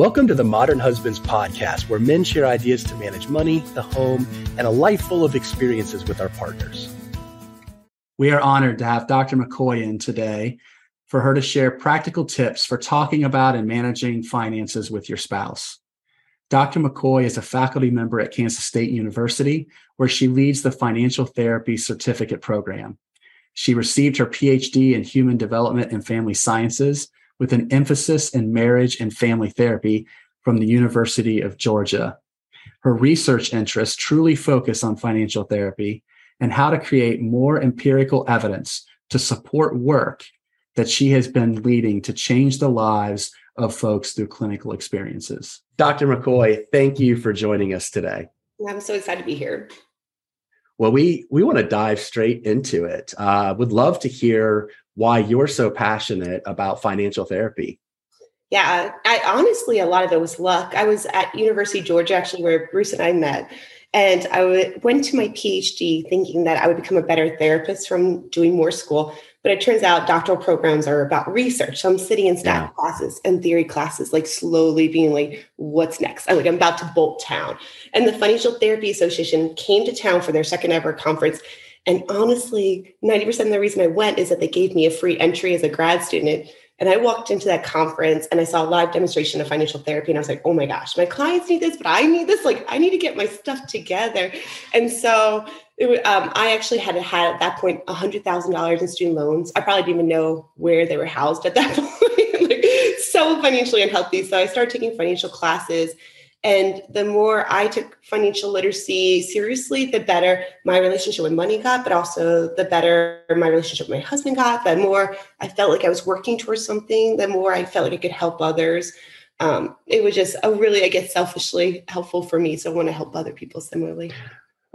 Welcome to the Modern Husbands podcast, where men share ideas to manage money, the home, and a life full of experiences with our partners. We are honored to have Dr. McCoy in today for her to share practical tips for talking about and managing finances with your spouse. Dr. McCoy is a faculty member at Kansas State University, where she leads the Financial Therapy Certificate Program. She received her PhD in Human Development and Family Sciences with an emphasis in marriage and family therapy from the University of Georgia. Her research interests truly focus on financial therapy and how to create more empirical evidence to support work that she has been leading to change the lives of folks through clinical experiences. Dr. McCoy, thank you for joining us today. I'm so excited to be here. Well, we we want to dive straight into it. Uh, would love to hear why you're so passionate about financial therapy. Yeah, I honestly a lot of it was luck. I was at University of Georgia actually where Bruce and I met. And I w- went to my PhD thinking that I would become a better therapist from doing more school. But it turns out doctoral programs are about research. So I'm sitting in stat yeah. classes and theory classes, like slowly being like, what's next? I'm like, I'm about to bolt town. And the Financial Therapy Association came to town for their second ever conference. And honestly, 90% of the reason I went is that they gave me a free entry as a grad student. And I walked into that conference and I saw a live demonstration of financial therapy. And I was like, oh my gosh, my clients need this, but I need this. Like, I need to get my stuff together. And so it, um, I actually had had at that point $100,000 in student loans. I probably didn't even know where they were housed at that point. like, so financially unhealthy. So I started taking financial classes and the more I took financial literacy seriously, the better my relationship with money got, but also the better my relationship with my husband got. The more I felt like I was working towards something, the more I felt like I could help others. Um, it was just a really, I guess, selfishly helpful for me. So I want to help other people similarly.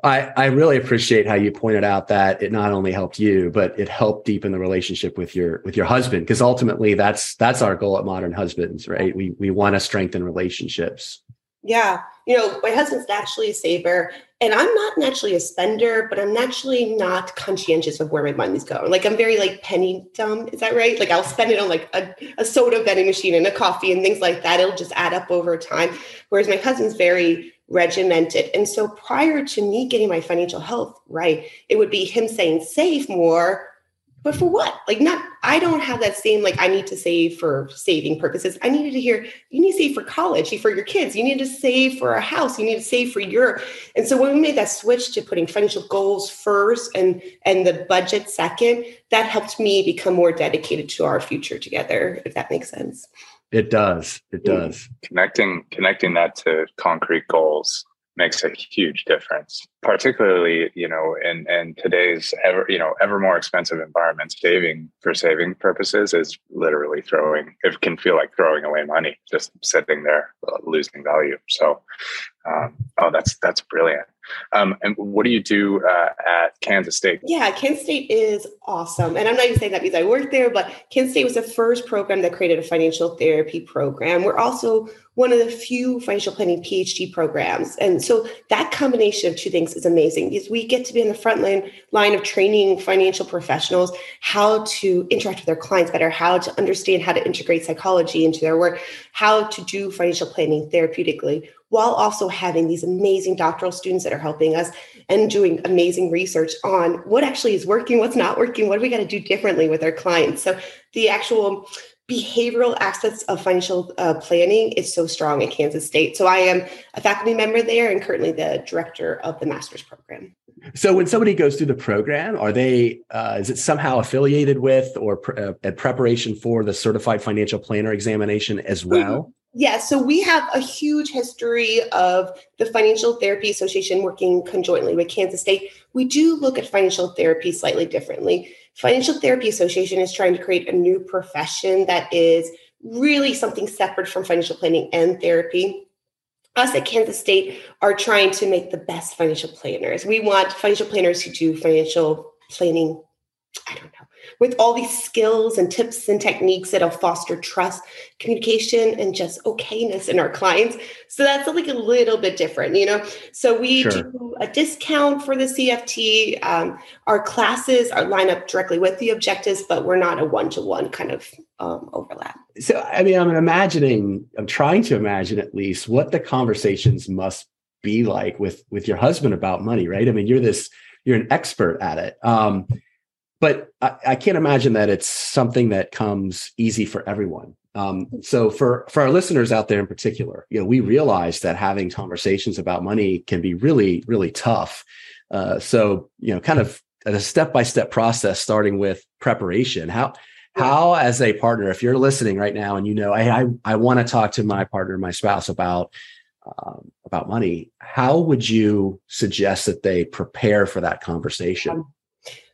I, I really appreciate how you pointed out that it not only helped you, but it helped deepen the relationship with your with your husband. Because ultimately that's that's our goal at Modern Husbands, right? We we want to strengthen relationships. Yeah. You know, my husband's naturally a saver, and I'm not naturally a spender, but I'm naturally not conscientious of where my money's going. Like I'm very like penny dumb. Is that right? Like I'll spend it on like a, a soda vending machine and a coffee and things like that. It'll just add up over time. Whereas my husband's very regimented. And so prior to me getting my financial health right, it would be him saying save more but for what? Like, not, I don't have that same, like, I need to save for saving purposes. I needed to hear, you need to save for college, for your kids. You need to save for a house. You need to save for your. And so when we made that switch to putting financial goals first and and the budget second, that helped me become more dedicated to our future together, if that makes sense. It does. It does. Connecting connecting that to concrete goals makes a huge difference particularly you know in in today's ever you know ever more expensive environment saving for saving purposes is literally throwing it can feel like throwing away money just sitting there uh, losing value. So um, oh that's that's brilliant um, and what do you do uh, at Kansas State? Yeah, Kansas State is awesome. And I'm not even saying that because I worked there, but Kansas State was the first program that created a financial therapy program. We're also one of the few financial planning PhD programs. And so that combination of two things is amazing because we get to be in the front line, line of training financial professionals how to interact with their clients better, how to understand how to integrate psychology into their work, how to do financial planning therapeutically while also having these amazing doctoral students that are helping us and doing amazing research on what actually is working, what's not working, what do we got to do differently with our clients. So the actual behavioral aspects of financial uh, planning is so strong at Kansas State. So I am a faculty member there and currently the director of the master's program. So when somebody goes through the program, are they uh, is it somehow affiliated with or pre- uh, at preparation for the certified financial planner examination as mm-hmm. well? Mm-hmm. Yeah, so we have a huge history of the Financial Therapy Association working conjointly with Kansas State. We do look at financial therapy slightly differently. Financial Therapy Association is trying to create a new profession that is really something separate from financial planning and therapy. Us at Kansas State are trying to make the best financial planners. We want financial planners who do financial planning, I don't know, with all these skills and tips and techniques that'll foster trust, communication, and just okayness in our clients. So that's like a little bit different, you know? So we sure. do a discount for the CFT. Um, our classes are line up directly with the objectives, but we're not a one to one kind of um, overlap. So, I mean, I'm imagining, I'm trying to imagine at least what the conversations must be like with with your husband about money, right? I mean, you're this, you're an expert at it. Um, but I, I can't imagine that it's something that comes easy for everyone. Um, so for for our listeners out there in particular, you know, we realize that having conversations about money can be really, really tough. Uh, so you know, kind of a step by step process, starting with preparation. How how as a partner, if you're listening right now and you know, hey, I I want to talk to my partner, my spouse about um, about money, how would you suggest that they prepare for that conversation?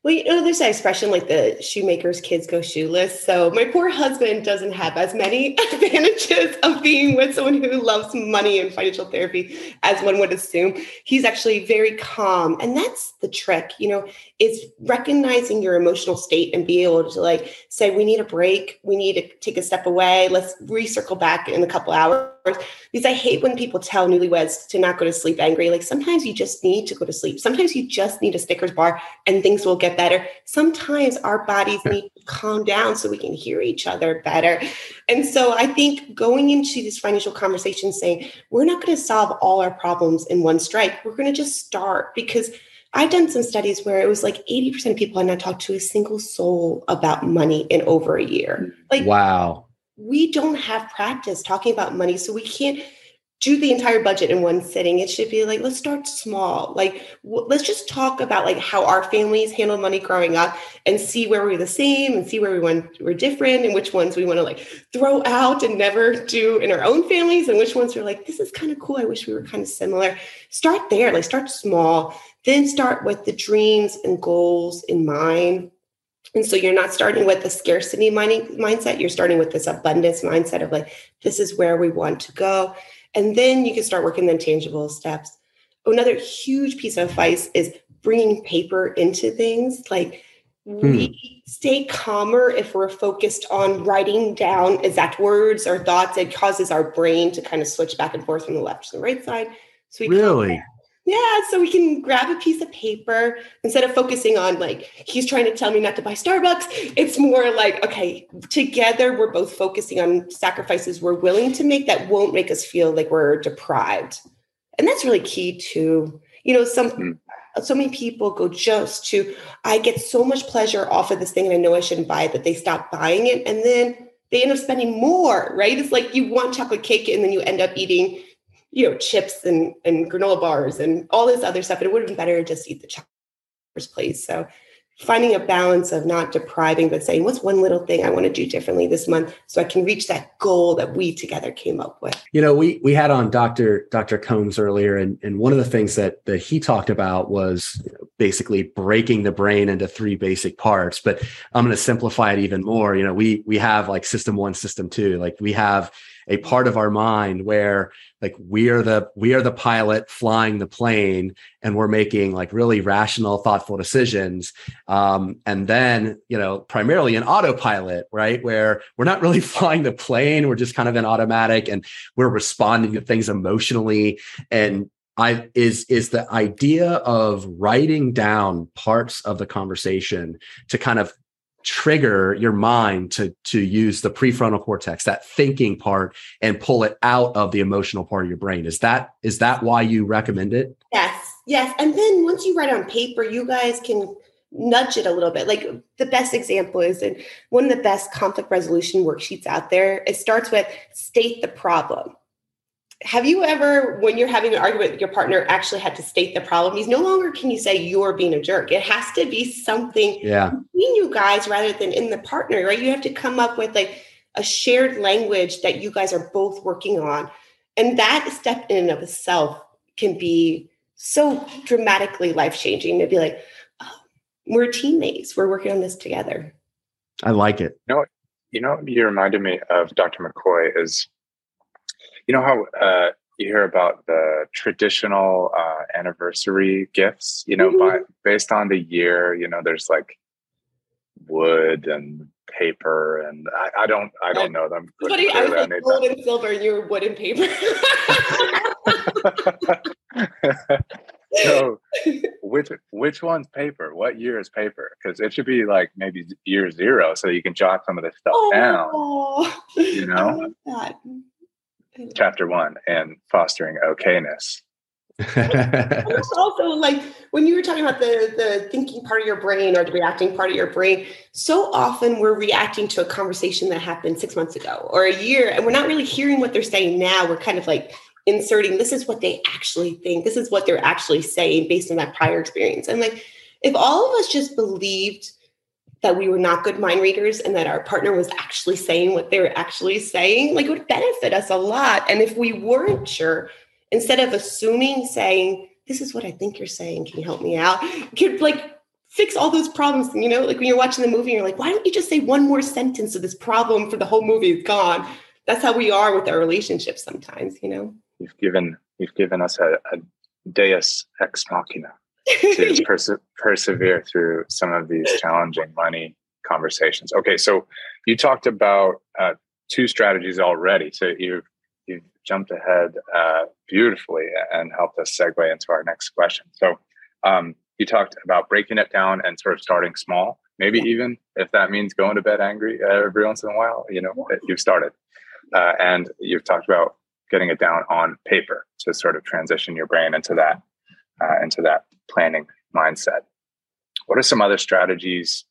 Well, you know, there's that expression like the shoemaker's kids go shoeless. So my poor husband doesn't have as many advantages of being with someone who loves money and financial therapy as one would assume. He's actually very calm. And that's the trick, you know, is recognizing your emotional state and be able to like say, we need a break, we need to take a step away, let's recircle back in a couple hours. Because I hate when people tell newlyweds to not go to sleep angry. Like sometimes you just need to go to sleep. Sometimes you just need a Snickers bar and things will get better. Sometimes our bodies need to calm down so we can hear each other better. And so I think going into this financial conversation saying, we're not going to solve all our problems in one strike. We're going to just start because I've done some studies where it was like 80% of people had not talked to a single soul about money in over a year. Like, wow. We don't have practice talking about money. So we can't do the entire budget in one sitting. It should be like, let's start small. Like, w- let's just talk about like how our families handle money growing up and see where we're the same and see where we want we're different and which ones we want to like throw out and never do in our own families and which ones are like, this is kind of cool. I wish we were kind of similar. Start there, like start small then start with the dreams and goals in mind. And so you're not starting with the scarcity mindset, you're starting with this abundance mindset of like, this is where we want to go. And then you can start working the tangible steps. Another huge piece of advice is bringing paper into things. Like, hmm. we stay calmer if we're focused on writing down exact words or thoughts. It causes our brain to kind of switch back and forth from the left to the right side. So we really yeah, so we can grab a piece of paper instead of focusing on like he's trying to tell me not to buy Starbucks. It's more like, okay, together we're both focusing on sacrifices we're willing to make that won't make us feel like we're deprived. And that's really key to, you know, some mm-hmm. so many people go just to I get so much pleasure off of this thing and I know I shouldn't buy it that they stop buying it and then they end up spending more, right? It's like you want chocolate cake and then you end up eating you know, chips and, and granola bars and all this other stuff. it would have been better to just eat the first place. So finding a balance of not depriving, but saying, what's one little thing I want to do differently this month so I can reach that goal that we together came up with. You know, we we had on Dr. Dr. Combs earlier, and, and one of the things that that he talked about was basically breaking the brain into three basic parts. But I'm going to simplify it even more. You know, we we have like system one, system two. Like we have a part of our mind where like we are the we are the pilot flying the plane and we're making like really rational thoughtful decisions. Um, and then you know primarily an autopilot right where we're not really flying the plane. We're just kind of in automatic and we're responding to things emotionally. And I is is the idea of writing down parts of the conversation to kind of trigger your mind to to use the prefrontal cortex that thinking part and pull it out of the emotional part of your brain. Is that is that why you recommend it? Yes yes. And then once you write on paper you guys can nudge it a little bit. Like the best example is in one of the best conflict resolution worksheets out there. It starts with state the problem have you ever, when you're having an argument with your partner, actually had to state the problem? Because no longer can you say you're being a jerk. It has to be something yeah. between you guys rather than in the partner, right? You have to come up with like a shared language that you guys are both working on. And that step in and of itself can be so dramatically life changing to be like, oh, we're teammates. We're working on this together. I like it. You know, you know, you reminded me of Dr. McCoy is you know how uh, you hear about the traditional uh, anniversary gifts you know mm-hmm. by, based on the year you know there's like wood and paper and I, I don't I don't know them. But I was like gold and silver you were wood and paper. so which which one's paper? What year is paper? Because it should be like maybe year zero, so you can jot some of this stuff oh, down. You know, chapter one and fostering okayness. it's also like when you were talking about the the thinking part of your brain or the reacting part of your brain so often we're reacting to a conversation that happened six months ago or a year and we're not really hearing what they're saying now. We're kind of like inserting this is what they actually think. This is what they're actually saying based on that prior experience. And like if all of us just believed that we were not good mind readers and that our partner was actually saying what they were actually saying like it would benefit us a lot. And if we weren't sure instead of assuming saying this is what i think you're saying can you help me out? could like fix all those problems you know? Like when you're watching the movie you're like why don't you just say one more sentence of this problem for the whole movie is gone? That's how we are with our relationships sometimes you know? You've given you've given us a, a deus ex machina to perse- persevere through some of these challenging money conversations. Okay, so you talked about uh, two strategies already. So you've you've jumped ahead uh, beautifully and helped us segue into our next question. So um, you talked about breaking it down and sort of starting small. Maybe even if that means going to bed angry every once in a while, you know, you've started. Uh, and you've talked about getting it down on paper to sort of transition your brain into that uh, into that planning mindset. What are some other strategies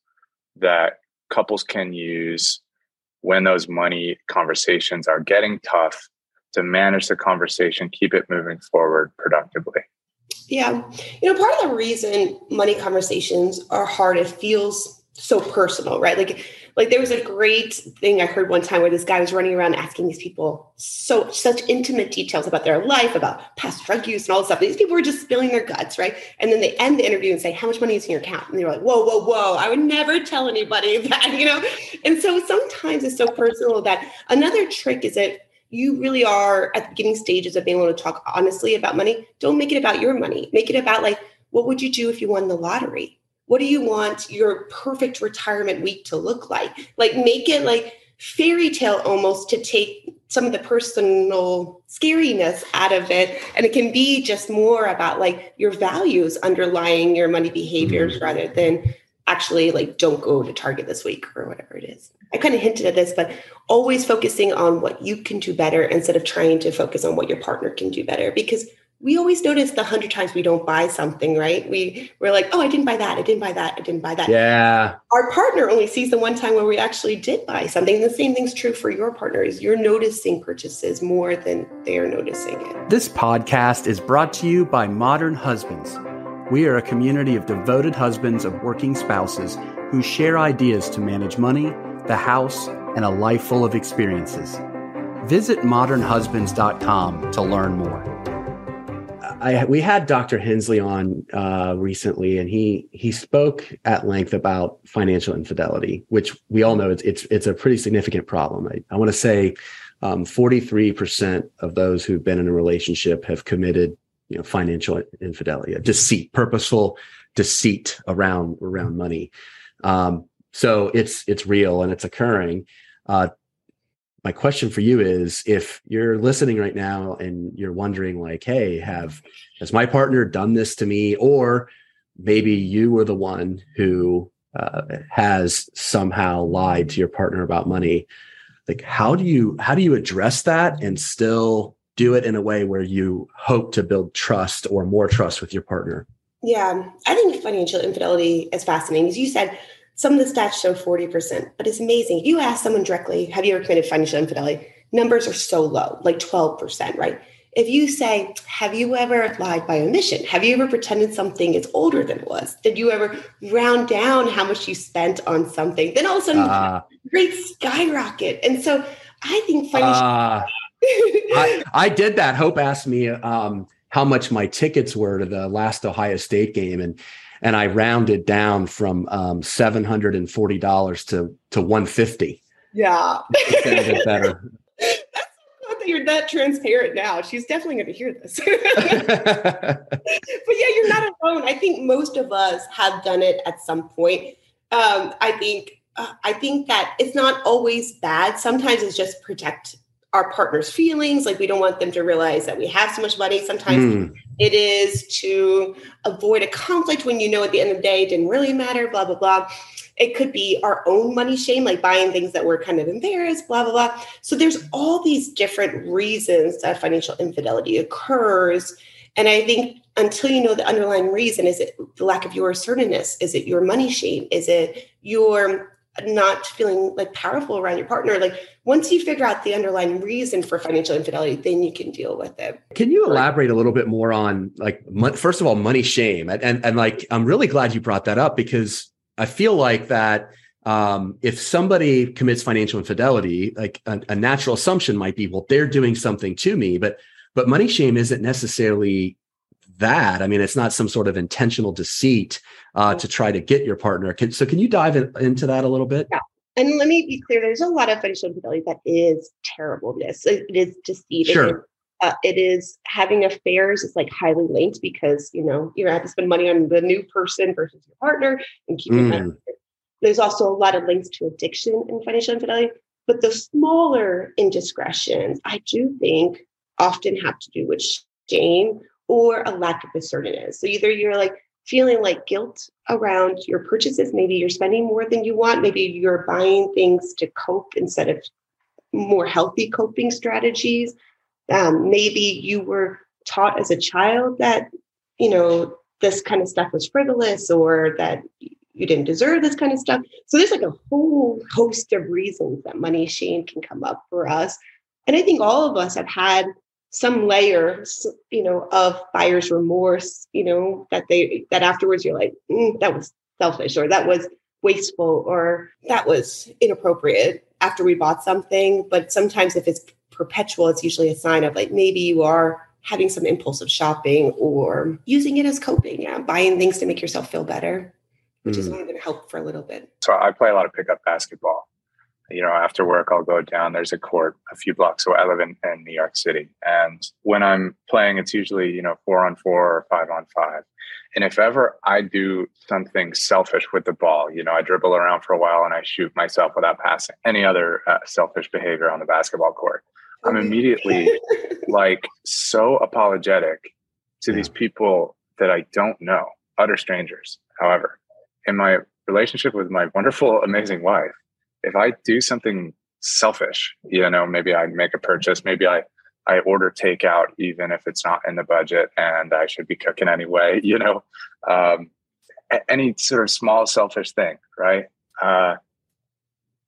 that couples can use when those money conversations are getting tough to manage the conversation, keep it moving forward productively? Yeah. You know, part of the reason money conversations are hard, it feels so personal, right? Like like there was a great thing I heard one time where this guy was running around asking these people so such intimate details about their life, about past drug use and all this stuff. These people were just spilling their guts, right? And then they end the interview and say, "How much money is in your account?" And they were like, "Whoa, whoa, whoa! I would never tell anybody that," you know. And so sometimes it's so personal that another trick is that you really are at the beginning stages of being able to talk honestly about money. Don't make it about your money. Make it about like, what would you do if you won the lottery? What do you want your perfect retirement week to look like? Like make it like fairy tale almost to take some of the personal scariness out of it. And it can be just more about like your values underlying your money behaviors mm-hmm. rather than actually like don't go to target this week or whatever it is. I kind of hinted at this but always focusing on what you can do better instead of trying to focus on what your partner can do better. Because we always notice the hundred times we don't buy something, right? We we're like, oh, I didn't buy that, I didn't buy that, I didn't buy that. Yeah. Our partner only sees the one time where we actually did buy something. And the same thing's true for your partner is You're noticing purchases more than they are noticing it. This podcast is brought to you by Modern Husbands. We are a community of devoted husbands of working spouses who share ideas to manage money, the house, and a life full of experiences. Visit modernhusbands.com to learn more. I we had Dr. Hensley on uh, recently, and he he spoke at length about financial infidelity, which we all know it's it's, it's a pretty significant problem. I, I want to say forty three percent of those who've been in a relationship have committed you know financial infidelity, deceit, purposeful deceit around around money. Um, so it's it's real and it's occurring. Uh, my question for you is if you're listening right now and you're wondering like hey have has my partner done this to me? Or maybe you were the one who uh, has somehow lied to your partner about money. Like how do you how do you address that and still do it in a way where you hope to build trust or more trust with your partner? Yeah i think financial infidelity is fascinating. As you said some of the stats show 40%, but it's amazing. If you ask someone directly, have you ever committed financial infidelity? Numbers are so low, like 12%, right? If you say, have you ever lied by omission? Have you ever pretended something is older than it was? Did you ever round down how much you spent on something? Then all of a sudden, uh, great skyrocket. And so I think financial. Uh, I, I did that. Hope asked me um, how much my tickets were to the last Ohio State game. And and I rounded down from um, seven hundred and forty dollars to to one fifty. Yeah, it better. that you're that transparent now. She's definitely going to hear this. but yeah, you're not alone. I think most of us have done it at some point. Um, I think uh, I think that it's not always bad. Sometimes it's just protect our partner's feelings. Like we don't want them to realize that we have so much money. Sometimes mm. it is to avoid a conflict when you know at the end of the day it didn't really matter, blah, blah, blah. It could be our own money shame, like buying things that we're kind of embarrassed, blah, blah, blah. So there's all these different reasons that financial infidelity occurs. And I think until you know the underlying reason, is it the lack of your assertiveness? Is it your money shame? Is it your not feeling like powerful around your partner? Like once you figure out the underlying reason for financial infidelity, then you can deal with it. Can you elaborate a little bit more on like first of all, money shame? And, and, and like I'm really glad you brought that up because I feel like that um, if somebody commits financial infidelity, like a, a natural assumption might be, well, they're doing something to me, but but money shame isn't necessarily that. I mean, it's not some sort of intentional deceit uh, to try to get your partner. Can, so, can you dive in, into that a little bit? Yeah. And let me be clear: there's a lot of financial infidelity that is terribleness. It is deceit. Sure. It is, uh, it is having affairs. It's like highly linked because you know you're gonna have to spend money on the new person versus your partner and keeping mm. There's also a lot of links to addiction in financial infidelity. But the smaller indiscretions, I do think, often have to do with shame or a lack of assertiveness. So either you're like feeling like guilt around your purchases, maybe you're spending more than you want, maybe you're buying things to cope instead of more healthy coping strategies. Um, maybe you were taught as a child that, you know, this kind of stuff was frivolous or that you didn't deserve this kind of stuff. So there's like a whole host of reasons that money shame can come up for us. And I think all of us have had some layers, you know, of buyer's remorse, you know, that they that afterwards you're like, mm, that was selfish or that was wasteful or that was inappropriate after we bought something. But sometimes if it's perpetual, it's usually a sign of like maybe you are having some impulsive shopping or using it as coping, yeah, buying things to make yourself feel better, which mm. is only going to help for a little bit. So I play a lot of pickup basketball you know, after work, I'll go down. There's a court a few blocks away. I live in, in New York City. And when I'm playing, it's usually, you know, four on four or five on five. And if ever I do something selfish with the ball, you know, I dribble around for a while and I shoot myself without passing any other uh, selfish behavior on the basketball court, I'm immediately like so apologetic to these people that I don't know, utter strangers. However, in my relationship with my wonderful, amazing wife, if I do something selfish, you know, maybe I make a purchase, maybe I I order takeout even if it's not in the budget and I should be cooking anyway, you know, um, any sort of small selfish thing, right? Uh,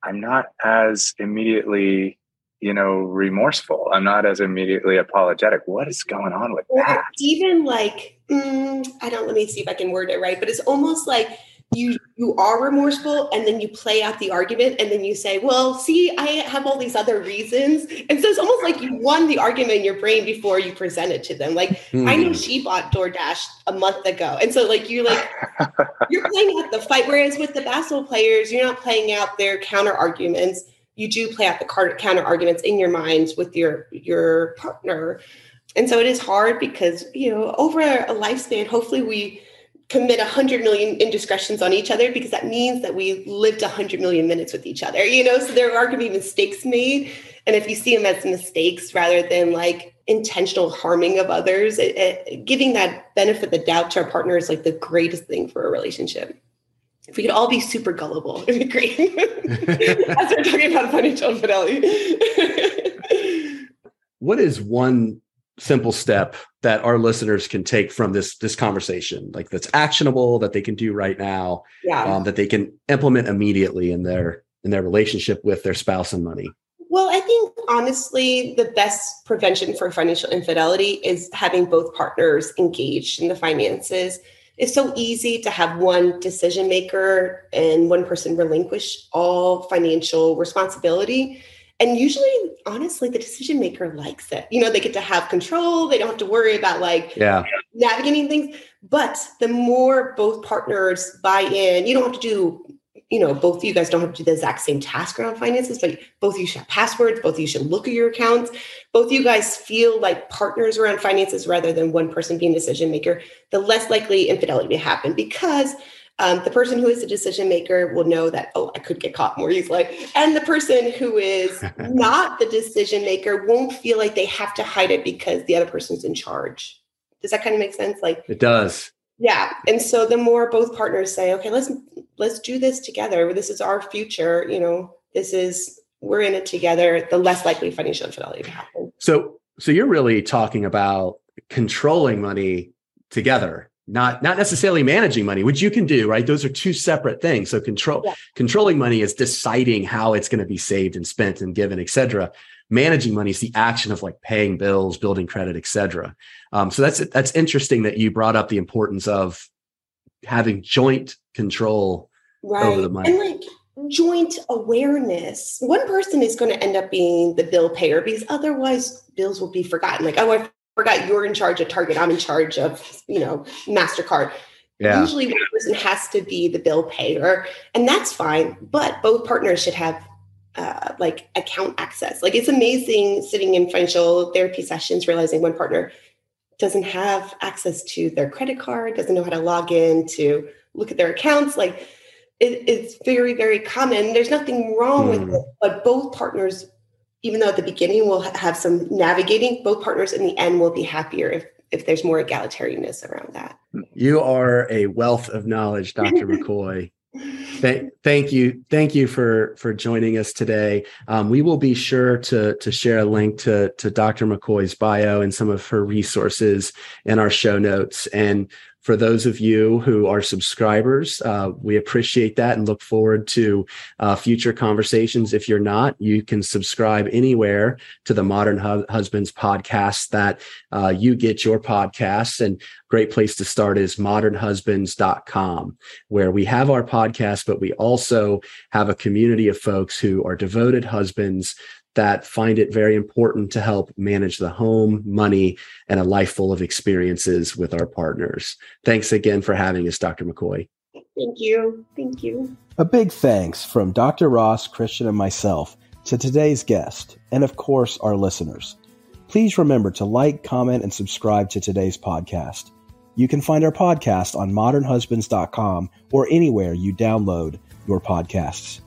I'm not as immediately, you know, remorseful. I'm not as immediately apologetic. What is going on with that? Even like, mm, I don't. Let me see if I can word it right. But it's almost like you you are remorseful and then you play out the argument and then you say well see i have all these other reasons. And so it's almost like you won the argument in your brain before you present it to them. Like hmm. i know she bought doordash a month ago and so like you're like you're playing out the fight whereas with the basketball players you're not playing out their counter arguments. You do play out the counter arguments in your mind with your your partner. And so it is hard because you know over a lifespan hopefully we commit 100 million indiscretions on each other because that means that we lived 100 million minutes with each other you know? So there are going to be mistakes made. And if you see them as mistakes rather than like intentional harming of others it, it, giving that benefit the doubt to our partner is like the greatest thing for a relationship. If we could all be super gullible it'd be great. As we're talking about financial infidelity what is one simple step that our listeners can take from this this conversation like that's actionable that they can do right now yeah. um, that they can implement immediately in their in their relationship with their spouse and money. Well i think honestly the best prevention for financial infidelity is having both partners engaged in the finances. It's so easy to have one decision maker and one person relinquish all financial responsibility and usually honestly the decision maker likes it. You know they get to have control. They don't have to worry about like yeah. navigating things. But the more both partners buy in you don't have to do you know both of you guys don't have to do the exact same task around finances but both of you should have passwords. Both of you should look at your accounts. Both of you guys feel like partners around finances rather than one person being decision maker the less likely infidelity to happen because Um, the person who is the decision maker will know that, oh, I could get caught more easily. And the person who is not the decision maker won't feel like they have to hide it because the other person's in charge. Does that kind of make sense? Like it does. Yeah. And so the more both partners say, okay, let's let's do this together. This is our future, you know, this is we're in it together, the less likely financial infidelity to happen. So so you're really talking about controlling money together not not necessarily managing money which you can do right? Those are two separate things. So control yeah. controlling money is deciding how it's going to be saved and spent and given etc managing money is the action of like paying bills building credit etc um, so that's that's interesting that you brought up the importance of having joint control right. over the money. And like joint awareness. One person is going to end up being the bill payer because otherwise bills will be forgotten. Like oh i forgot you're in charge of Target. I'm in charge of, you know, MasterCard. Yeah. Usually one person has to be the bill payer, and that's fine. But both partners should have uh, like account access. Like it's amazing sitting in financial therapy sessions, realizing one partner doesn't have access to their credit card, doesn't know how to log in to look at their accounts. Like it, it's very, very common. There's nothing wrong mm. with hmm. it, but both partners even though at the beginning we'll have some navigating, both partners in the end will be happier if if there's more egalitarianness around that. You are a wealth of knowledge, Dr. McCoy. Thank, thank you, thank you for for joining us today. Um, we will be sure to to share a link to to Dr. McCoy's bio and some of her resources in our show notes. And for those of you who are subscribers, uh, we appreciate that and look forward to uh, future conversations. If you're not, you can subscribe anywhere to the Modern Husbands podcast that uh, you get your podcasts. And great place to start is modernhusbands.com, where we have our podcast, but we also have a community of folks who are devoted husbands that find it very important to help manage the home, money, and a life full of experiences with our partners. Thanks again for having us, Dr. McCoy. Thank you. Thank you. A big thanks from Dr. Ross, Christian, and myself to today's guest, and of course, our listeners. Please remember to like, comment, and subscribe to today's podcast. You can find our podcast on modernhusbands.com or anywhere you download your podcasts.